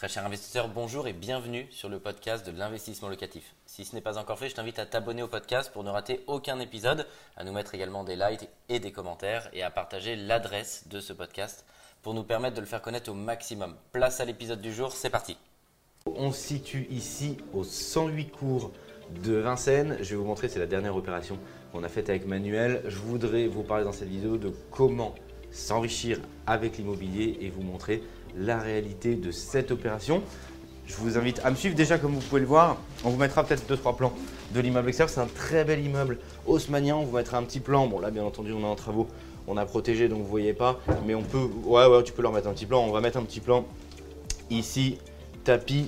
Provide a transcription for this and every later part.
Très cher investisseur, bonjour et bienvenue sur le podcast de l'investissement locatif. Si ce n'est pas encore fait, je t'invite à t'abonner au podcast pour ne rater aucun épisode, à nous mettre également des likes et des commentaires et à partager l'adresse de ce podcast pour nous permettre de le faire connaître au maximum. Place à l'épisode du jour, c'est parti. On se situe ici au 108 cours de Vincennes. Je vais vous montrer, c'est la dernière opération qu'on a faite avec Manuel. Je voudrais vous parler dans cette vidéo de comment s'enrichir avec l'immobilier et vous montrer la réalité de cette opération. Je vous invite à me suivre déjà comme vous pouvez le voir. On vous mettra peut-être deux trois plans de l'immeuble extérieur. C'est un très bel immeuble haussmanien. On vous mettra un petit plan. Bon là bien entendu on est en travaux. On a protégé donc vous voyez pas. Mais on peut. Ouais ouais tu peux leur mettre un petit plan. On va mettre un petit plan ici. Tapis.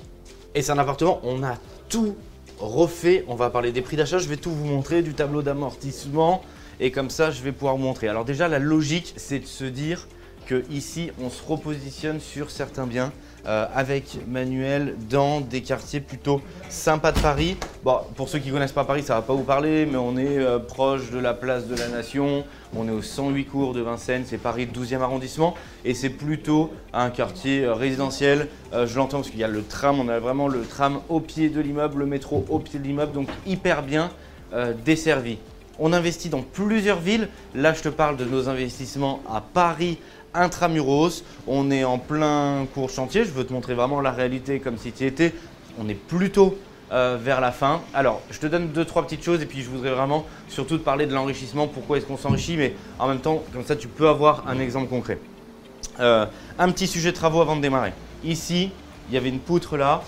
Et c'est un appartement. On a tout refait. On va parler des prix d'achat. Je vais tout vous montrer. Du tableau d'amortissement. Et comme ça je vais pouvoir vous montrer. Alors déjà la logique c'est de se dire que ici on se repositionne sur certains biens euh, avec Manuel dans des quartiers plutôt sympas de Paris. Bon, pour ceux qui connaissent pas Paris, ça va pas vous parler, mais on est euh, proche de la place de la Nation, on est au 108 cours de Vincennes, c'est Paris 12e arrondissement, et c'est plutôt un quartier euh, résidentiel. je l'entends parce qu'il y a le tram, on a vraiment le tram au pied de l'immeuble, le métro au pied de l'immeuble, donc hyper bien desservi. On investit dans plusieurs villes. Là, je te parle de nos investissements à Paris, intramuros. On est en plein cours chantier. Je veux te montrer vraiment la réalité comme si tu y étais. On est plutôt euh, vers la fin. Alors, je te donne deux, trois petites choses et puis je voudrais vraiment surtout te parler de l'enrichissement. Pourquoi est-ce qu'on s'enrichit? Mais en même temps, comme ça, tu peux avoir un exemple concret. Euh, un petit sujet de travaux avant de démarrer. Ici, il y avait une poutre là.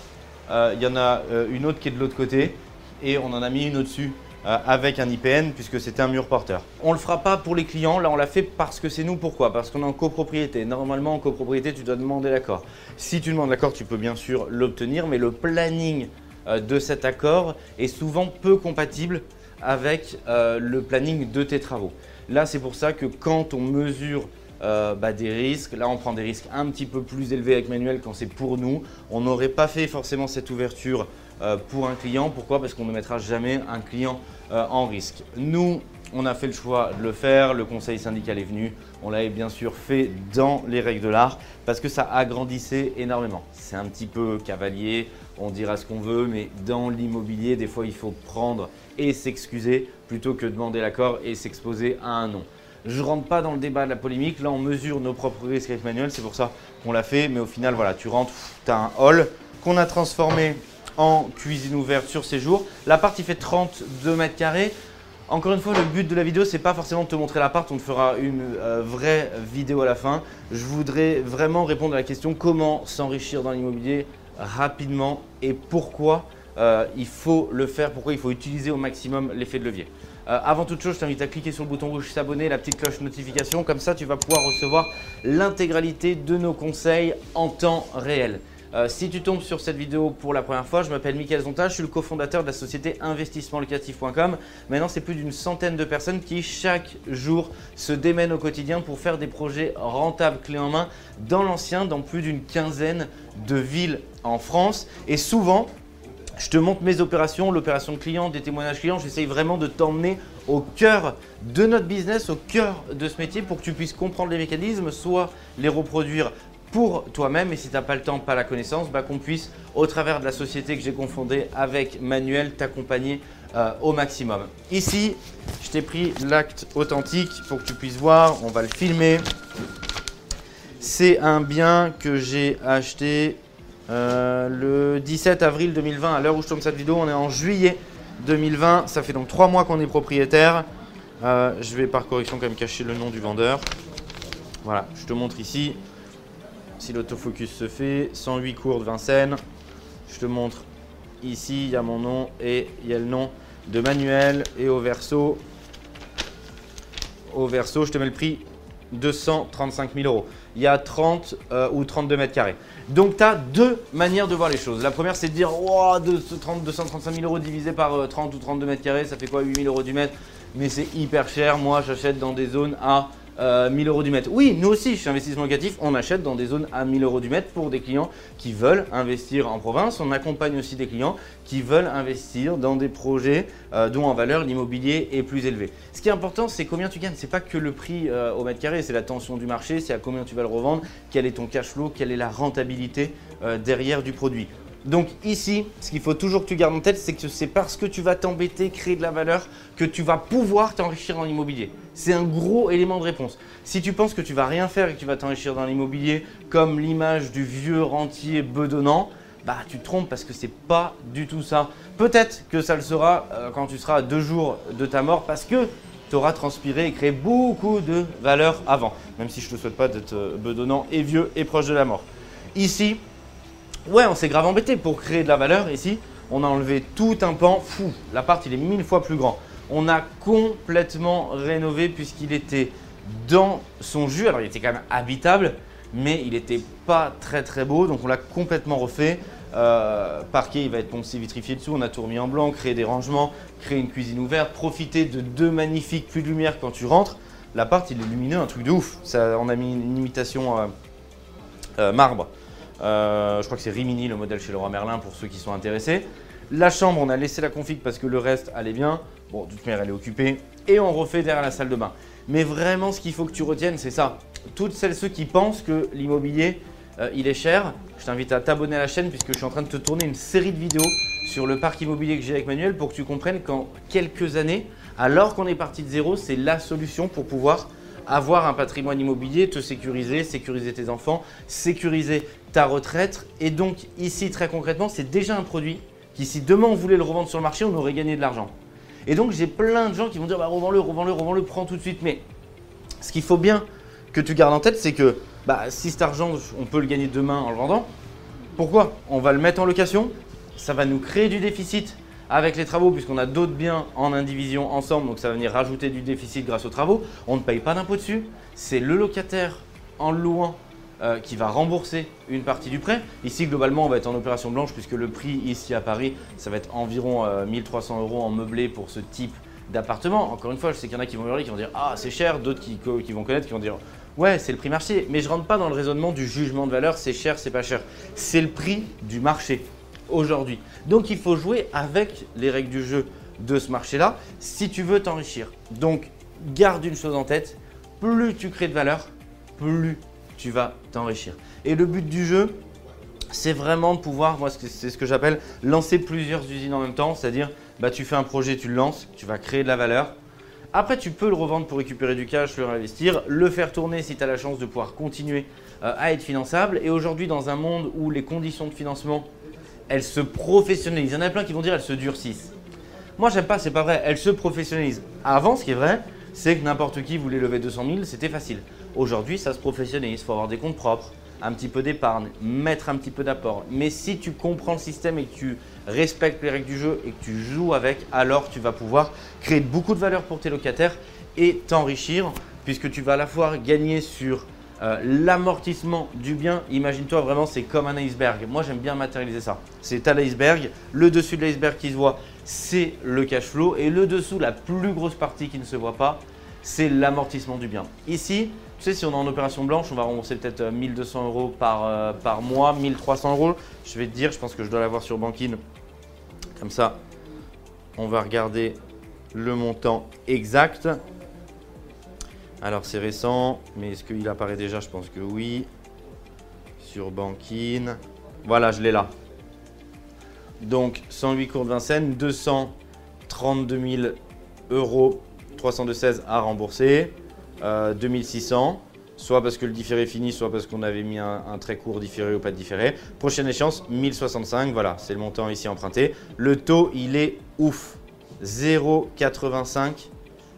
Euh, il y en a une autre qui est de l'autre côté et on en a mis une au-dessus avec un IPN puisque c'était un mur porteur. On ne le fera pas pour les clients, là on l'a fait parce que c'est nous. Pourquoi? Parce qu'on est en copropriété. Normalement en copropriété tu dois demander l'accord. Si tu demandes l'accord tu peux bien sûr l'obtenir mais le planning euh, de cet accord est souvent peu compatible avec euh, le planning de tes travaux. Là c'est pour ça que quand on mesure bah, des risques. Là, on prend des risques un petit peu plus élevés avec Manuel quand c'est pour nous. On n'aurait pas fait forcément cette ouverture pour un client. Pourquoi? Parce qu'on ne mettra jamais un client euh, en risque. Nous, on a fait le choix de le faire, le conseil syndical est venu, on l'avait bien sûr fait dans les règles de l'art parce que ça agrandissait énormément. C'est un petit peu cavalier, on dira ce qu'on veut, mais dans l'immobilier, des fois il faut prendre et s'excuser plutôt que demander l'accord et s'exposer à un non. Je rentre pas dans le débat de la polémique, là on mesure nos propres risques avec Manuel, c'est pour ça qu'on l'a fait, mais au final voilà, tu rentres, tu as un hall qu'on a transformé en cuisine ouverte sur séjour. L'appart il fait 32 mètres carrés. Encore une fois, le but de la vidéo, c'est pas forcément de te montrer l'appart, on te fera une euh, vraie vidéo à la fin. Je voudrais vraiment répondre à la question comment s'enrichir dans l'immobilier rapidement et pourquoi euh, il faut le faire, pourquoi il faut utiliser au maximum l'effet de levier. Euh, avant toute chose, je t'invite à cliquer sur le bouton rouge s'abonner, la petite cloche notification, comme ça tu vas pouvoir recevoir l'intégralité de nos conseils en temps réel. Euh, si tu tombes sur cette vidéo pour la première fois, je m'appelle Mickaël Zonta, je suis le cofondateur de la société investissementlocatif.com. Maintenant, c'est plus d'une centaine de personnes qui chaque jour se démènent au quotidien pour faire des projets rentables clés en main dans l'ancien, dans plus d'une quinzaine de villes en France. Et souvent, je te montre mes opérations, l'opération client, des témoignages clients. J'essaye vraiment de t'emmener au cœur de notre business, au cœur de ce métier pour que tu puisses comprendre les mécanismes, soit les reproduire pour toi-même et si tu n'as pas le temps, pas la connaissance, bah, qu'on puisse, au travers de la société que j'ai confondée avec Manuel, t'accompagner euh, au maximum. Ici, je t'ai pris l'acte authentique pour que tu puisses voir, on va le filmer. C'est un bien que j'ai acheté euh, le 17 avril 2020. À l'heure où je tourne cette vidéo, on est en juillet 2020. Ça fait donc trois mois qu'on est propriétaire. Euh, je vais par correction quand même cacher le nom du vendeur. Voilà, je te montre ici. Si l'autofocus se fait, 108 cours de Vincennes. Je te montre ici, il y a mon nom et il y a le nom de Manuel. Et au verso, au verso, je te mets le prix 235 000 euros. Il y a 30 euh, ou 32 mètres carrés. Donc, tu as deux manières de voir les choses. La première, c'est de dire wow, 235 000 euros divisé par 30 euh, ou 32 mètres carrés, ça fait quoi 8 000 euros du mètre? Mais c'est hyper cher. Moi, j'achète dans des zones à euh, 1000 euros du mètre. Oui, nous aussi, chez Investissement Locatif, on achète dans des zones à 1000 euros du mètre pour des clients qui veulent investir en province. On accompagne aussi des clients qui veulent investir dans des projets euh, dont en valeur l'immobilier est plus élevé. Ce qui est important, c'est combien tu gagnes. C'est pas que le prix euh, au mètre carré, c'est la tension du marché, c'est à combien tu vas le revendre, quel est ton cash flow, quelle est la rentabilité euh, derrière du produit. Donc ici, ce qu'il faut toujours que tu gardes en tête, c'est que c'est parce que tu vas t'embêter, créer de la valeur, que tu vas pouvoir t'enrichir dans l'immobilier. C'est un gros élément de réponse. Si tu penses que tu vas rien faire et que tu vas t'enrichir dans l'immobilier, comme l'image du vieux rentier bedonnant, bah tu te trompes parce que c'est pas du tout ça. Peut-être que ça le sera euh, quand tu seras à deux jours de ta mort parce que tu auras transpiré et créé beaucoup de valeur avant. Même si je te souhaite pas d'être euh, bedonnant et vieux et proche de la mort. Ici, Ouais, on s'est grave embêté pour créer de la valeur. Ici, on a enlevé tout un pan. Fou, l'appart, il est mille fois plus grand. On a complètement rénové puisqu'il était dans son jus. Alors, il était quand même habitable, mais il n'était pas très très beau. Donc, on l'a complètement refait. Euh, parquet, il va être poncé, vitrifié dessous. On a tout remis en blanc, créé des rangements, créé une cuisine ouverte, profiter de deux magnifiques puits de lumière quand tu rentres. L'appart, il est lumineux, un truc de ouf. Ça, on a mis une imitation euh, euh, marbre. Euh, je crois que c'est Rimini le modèle chez Leroy Merlin pour ceux qui sont intéressés. La chambre, on a laissé la config parce que le reste allait bien. Bon, toute manière, elle est occupée. Et on refait derrière la salle de bain. Mais vraiment, ce qu'il faut que tu retiennes, c'est ça. Toutes celles, ceux qui pensent que l'immobilier, euh, il est cher, je t'invite à t'abonner à la chaîne puisque je suis en train de te tourner une série de vidéos sur le parc immobilier que j'ai avec Manuel pour que tu comprennes qu'en quelques années, alors qu'on est parti de zéro, c'est la solution pour pouvoir avoir un patrimoine immobilier, te sécuriser, sécuriser tes enfants, sécuriser ta retraite. Et donc ici, très concrètement, c'est déjà un produit qui, si demain on voulait le revendre sur le marché, on aurait gagné de l'argent. Et donc j'ai plein de gens qui vont dire, bah, revends-le, revends-le, revends-le, prends tout de suite. Mais ce qu'il faut bien que tu gardes en tête, c'est que bah, si cet argent, on peut le gagner demain en le vendant, pourquoi? On va le mettre en location, ça va nous créer du déficit avec les travaux, puisqu'on a d'autres biens en indivision ensemble, donc ça va venir rajouter du déficit grâce aux travaux. On ne paye pas d'impôt dessus. C'est le locataire en louant euh, qui va rembourser une partie du prêt. Ici, globalement, on va être en opération blanche puisque le prix ici à Paris, ça va être environ 1300 euh, euros en meublé pour ce type d'appartement. Encore une fois, je sais qu'il y en a qui vont hurler, qui vont dire Ah, c'est cher, d'autres qui, qui, vont connaître, qui vont dire Ouais, c'est le prix marché. Mais je rentre pas dans le raisonnement du jugement de valeur, c'est cher, c'est pas cher. C'est le prix du marché aujourd'hui. Donc il faut jouer avec les règles du jeu de ce marché-là si tu veux t'enrichir. Donc garde une chose en tête, plus tu crées de valeur, plus tu vas t'enrichir. Et le but du jeu, c'est vraiment de pouvoir, moi c'est ce que j'appelle lancer plusieurs usines en même temps, c'est-à-dire bah, tu fais un projet, tu le lances, tu vas créer de la valeur. Après, tu peux le revendre pour récupérer du cash, le réinvestir, le faire tourner si tu as la chance de pouvoir continuer euh, à être finançable. Et aujourd'hui, dans un monde où les conditions de financement elle se professionnalise. Il y en a plein qui vont dire elle se durcissent. Moi, j'aime pas, c'est pas vrai. Elle se professionnalise. Avant, ce qui est vrai, c'est que n'importe qui voulait lever 200 000, c'était facile. Aujourd'hui, ça se professionnalise. Il faut avoir des comptes propres, un petit peu d'épargne, mettre un petit peu d'apport. Mais si tu comprends le système et que tu respectes les règles du jeu et que tu joues avec, alors tu vas pouvoir créer beaucoup de valeur pour tes locataires et t'enrichir, puisque tu vas à la fois gagner sur euh, l'amortissement du bien, imagine-toi vraiment, c'est comme un iceberg. Moi, j'aime bien matérialiser ça. C'est à l'iceberg, le dessus de l'iceberg qui se voit, c'est le cash flow. Et le dessous, la plus grosse partie qui ne se voit pas, c'est l'amortissement du bien. Ici, tu sais, si on est en opération blanche, on va rembourser peut-être 1200 euh, euros par, euh, par mois, 1300 euros. Je vais te dire, je pense que je dois l'avoir sur Bankin. Comme ça, on va regarder le montant exact. Alors c'est récent, mais est-ce qu'il apparaît déjà? Je pense que oui. Sur Bankin. Voilà, je l'ai là. Donc 108 cours de Vincennes, 232 000 euros, 316 à rembourser, 2600. Euh, soit parce que le différé est fini, soit parce qu'on avait mis un, un, très court différé ou pas de différé. Prochaine échéance, 1065, voilà, c'est le montant ici emprunté. Le taux, il est ouf. 0,85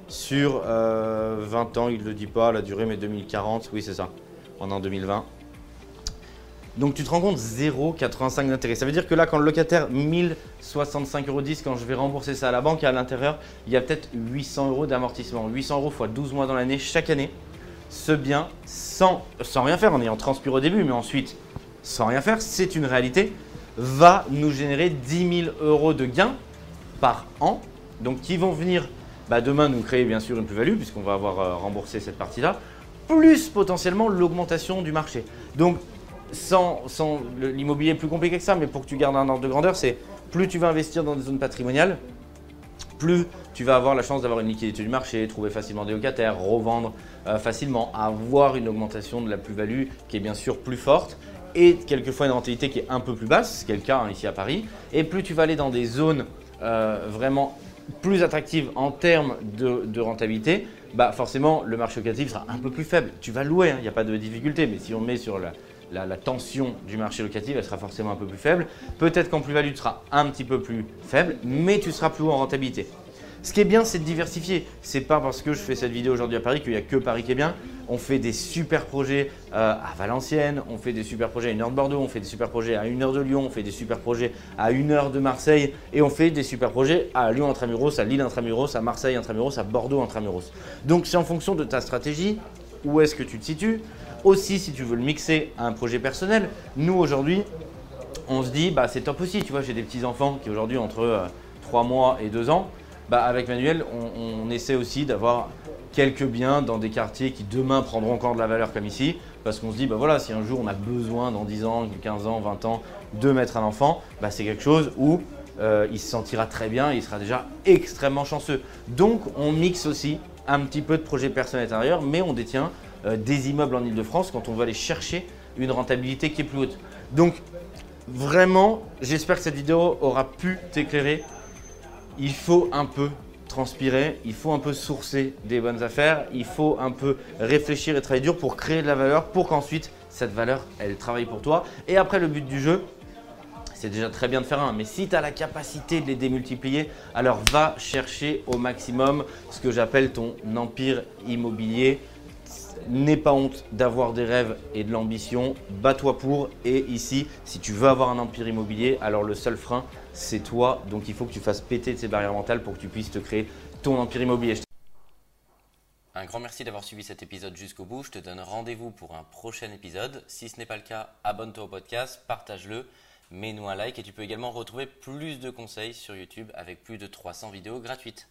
sur 20 euh, ans, il ne le dit pas, la durée, mais 2040, oui c'est ça, on est en 2020. Donc tu te rends compte, 0,85 d'intérêt. Ça veut dire que là, quand le locataire, 1065,10 euros, quand je vais rembourser ça à la banque, à l'intérieur, il y a peut-être 800 euros d'amortissement. 800 euros fois 12 mois dans l'année, chaque année, ce bien, sans, sans rien faire, en ayant transpiré au début, mais ensuite, sans rien faire, c'est une réalité, va nous générer 10 000 euros de gains par an, donc qui vont venir bah, demain nous créer bien sûr une plus-value puisqu'on va avoir euh, remboursé cette partie-là. plus potentiellement l'augmentation du marché. Donc, sans, l'immobilier est plus compliqué que ça, mais pour que tu gardes un ordre de grandeur, c'est plus tu vas investir dans des zones patrimoniales, plus tu vas avoir la chance d'avoir une liquidité du marché, trouver facilement des locataires, revendre euh, facilement, avoir une augmentation de la plus-value qui est bien sûr plus forte et quelquefois une rentabilité qui est un peu plus basse, ce qui le cas hein, ici à Paris. Et plus tu vas aller dans des zones euh, vraiment plus attractives en termes de, rentabilité, bah forcément le marché locatif sera un peu plus faible. Tu vas louer, hein, il n'y a pas de difficulté, mais si on met sur la, tension du marché locatif, elle sera forcément un peu plus faible. Peut-être qu'en plus-value, tu seras un petit peu plus faible, mais tu seras plus haut en rentabilité. Ce qui est bien, c'est de diversifier. C'est pas parce que je fais cette vidéo aujourd'hui à Paris qu'il n'y a que Paris qui est bien. On fait des super projets euh, à Valenciennes, on fait des super projets à une heure de Bordeaux, on fait des super projets à une heure de Lyon, on fait des super projets à une heure de Marseille et on fait des super projets à Lyon intramuros, à Lille intramuros, à Marseille intramuros, à Bordeaux intramuros. Donc c'est en fonction de ta stratégie, où est-ce que tu te situes, aussi, si tu veux le mixer à un projet personnel, nous aujourd'hui, on se dit, bah, c'est top aussi. Tu vois, j'ai des petits-enfants qui aujourd'hui entre 3 euh, mois et 2 ans. Bah, avec Manuel, on, essaie aussi d'avoir quelques biens dans des quartiers qui demain prendront encore de la valeur comme ici. Parce qu'on se dit, bah voilà, si un jour on a besoin dans 10 ans, 15 ans, 20 ans de mettre un enfant, bah, c'est quelque chose où euh, il se sentira très bien, il sera déjà extrêmement chanceux. Donc on mixe aussi un petit peu de projets personnels intérieurs, mais on détient euh, des immeubles en Ile-de-France quand on veut aller chercher une rentabilité qui est plus haute. Donc vraiment, j'espère que cette vidéo aura pu t'éclairer. Il faut un peu transpirer, il faut un peu sourcer des bonnes affaires, il faut un peu réfléchir et travailler dur pour créer de la valeur, pour qu'ensuite cette valeur, elle travaille pour toi. Et après, le but du jeu, c'est déjà très bien de faire un, mais si tu as la capacité de les démultiplier, alors va chercher au maximum ce que j'appelle ton empire immobilier N'aie pas honte d'avoir des rêves et de l'ambition, bats-toi pour. Et ici, si tu veux avoir un empire immobilier, alors le seul frein, c'est toi. Donc il faut que tu fasses péter de ces barrières mentales pour que tu puisses te créer ton empire immobilier. Un grand merci d'avoir suivi cet épisode jusqu'au bout. Je te donne rendez-vous pour un prochain épisode. Si ce n'est pas le cas, abonne-toi au podcast, partage-le, mets-nous un like et tu peux également retrouver plus de conseils sur YouTube avec plus de 300 vidéos gratuites.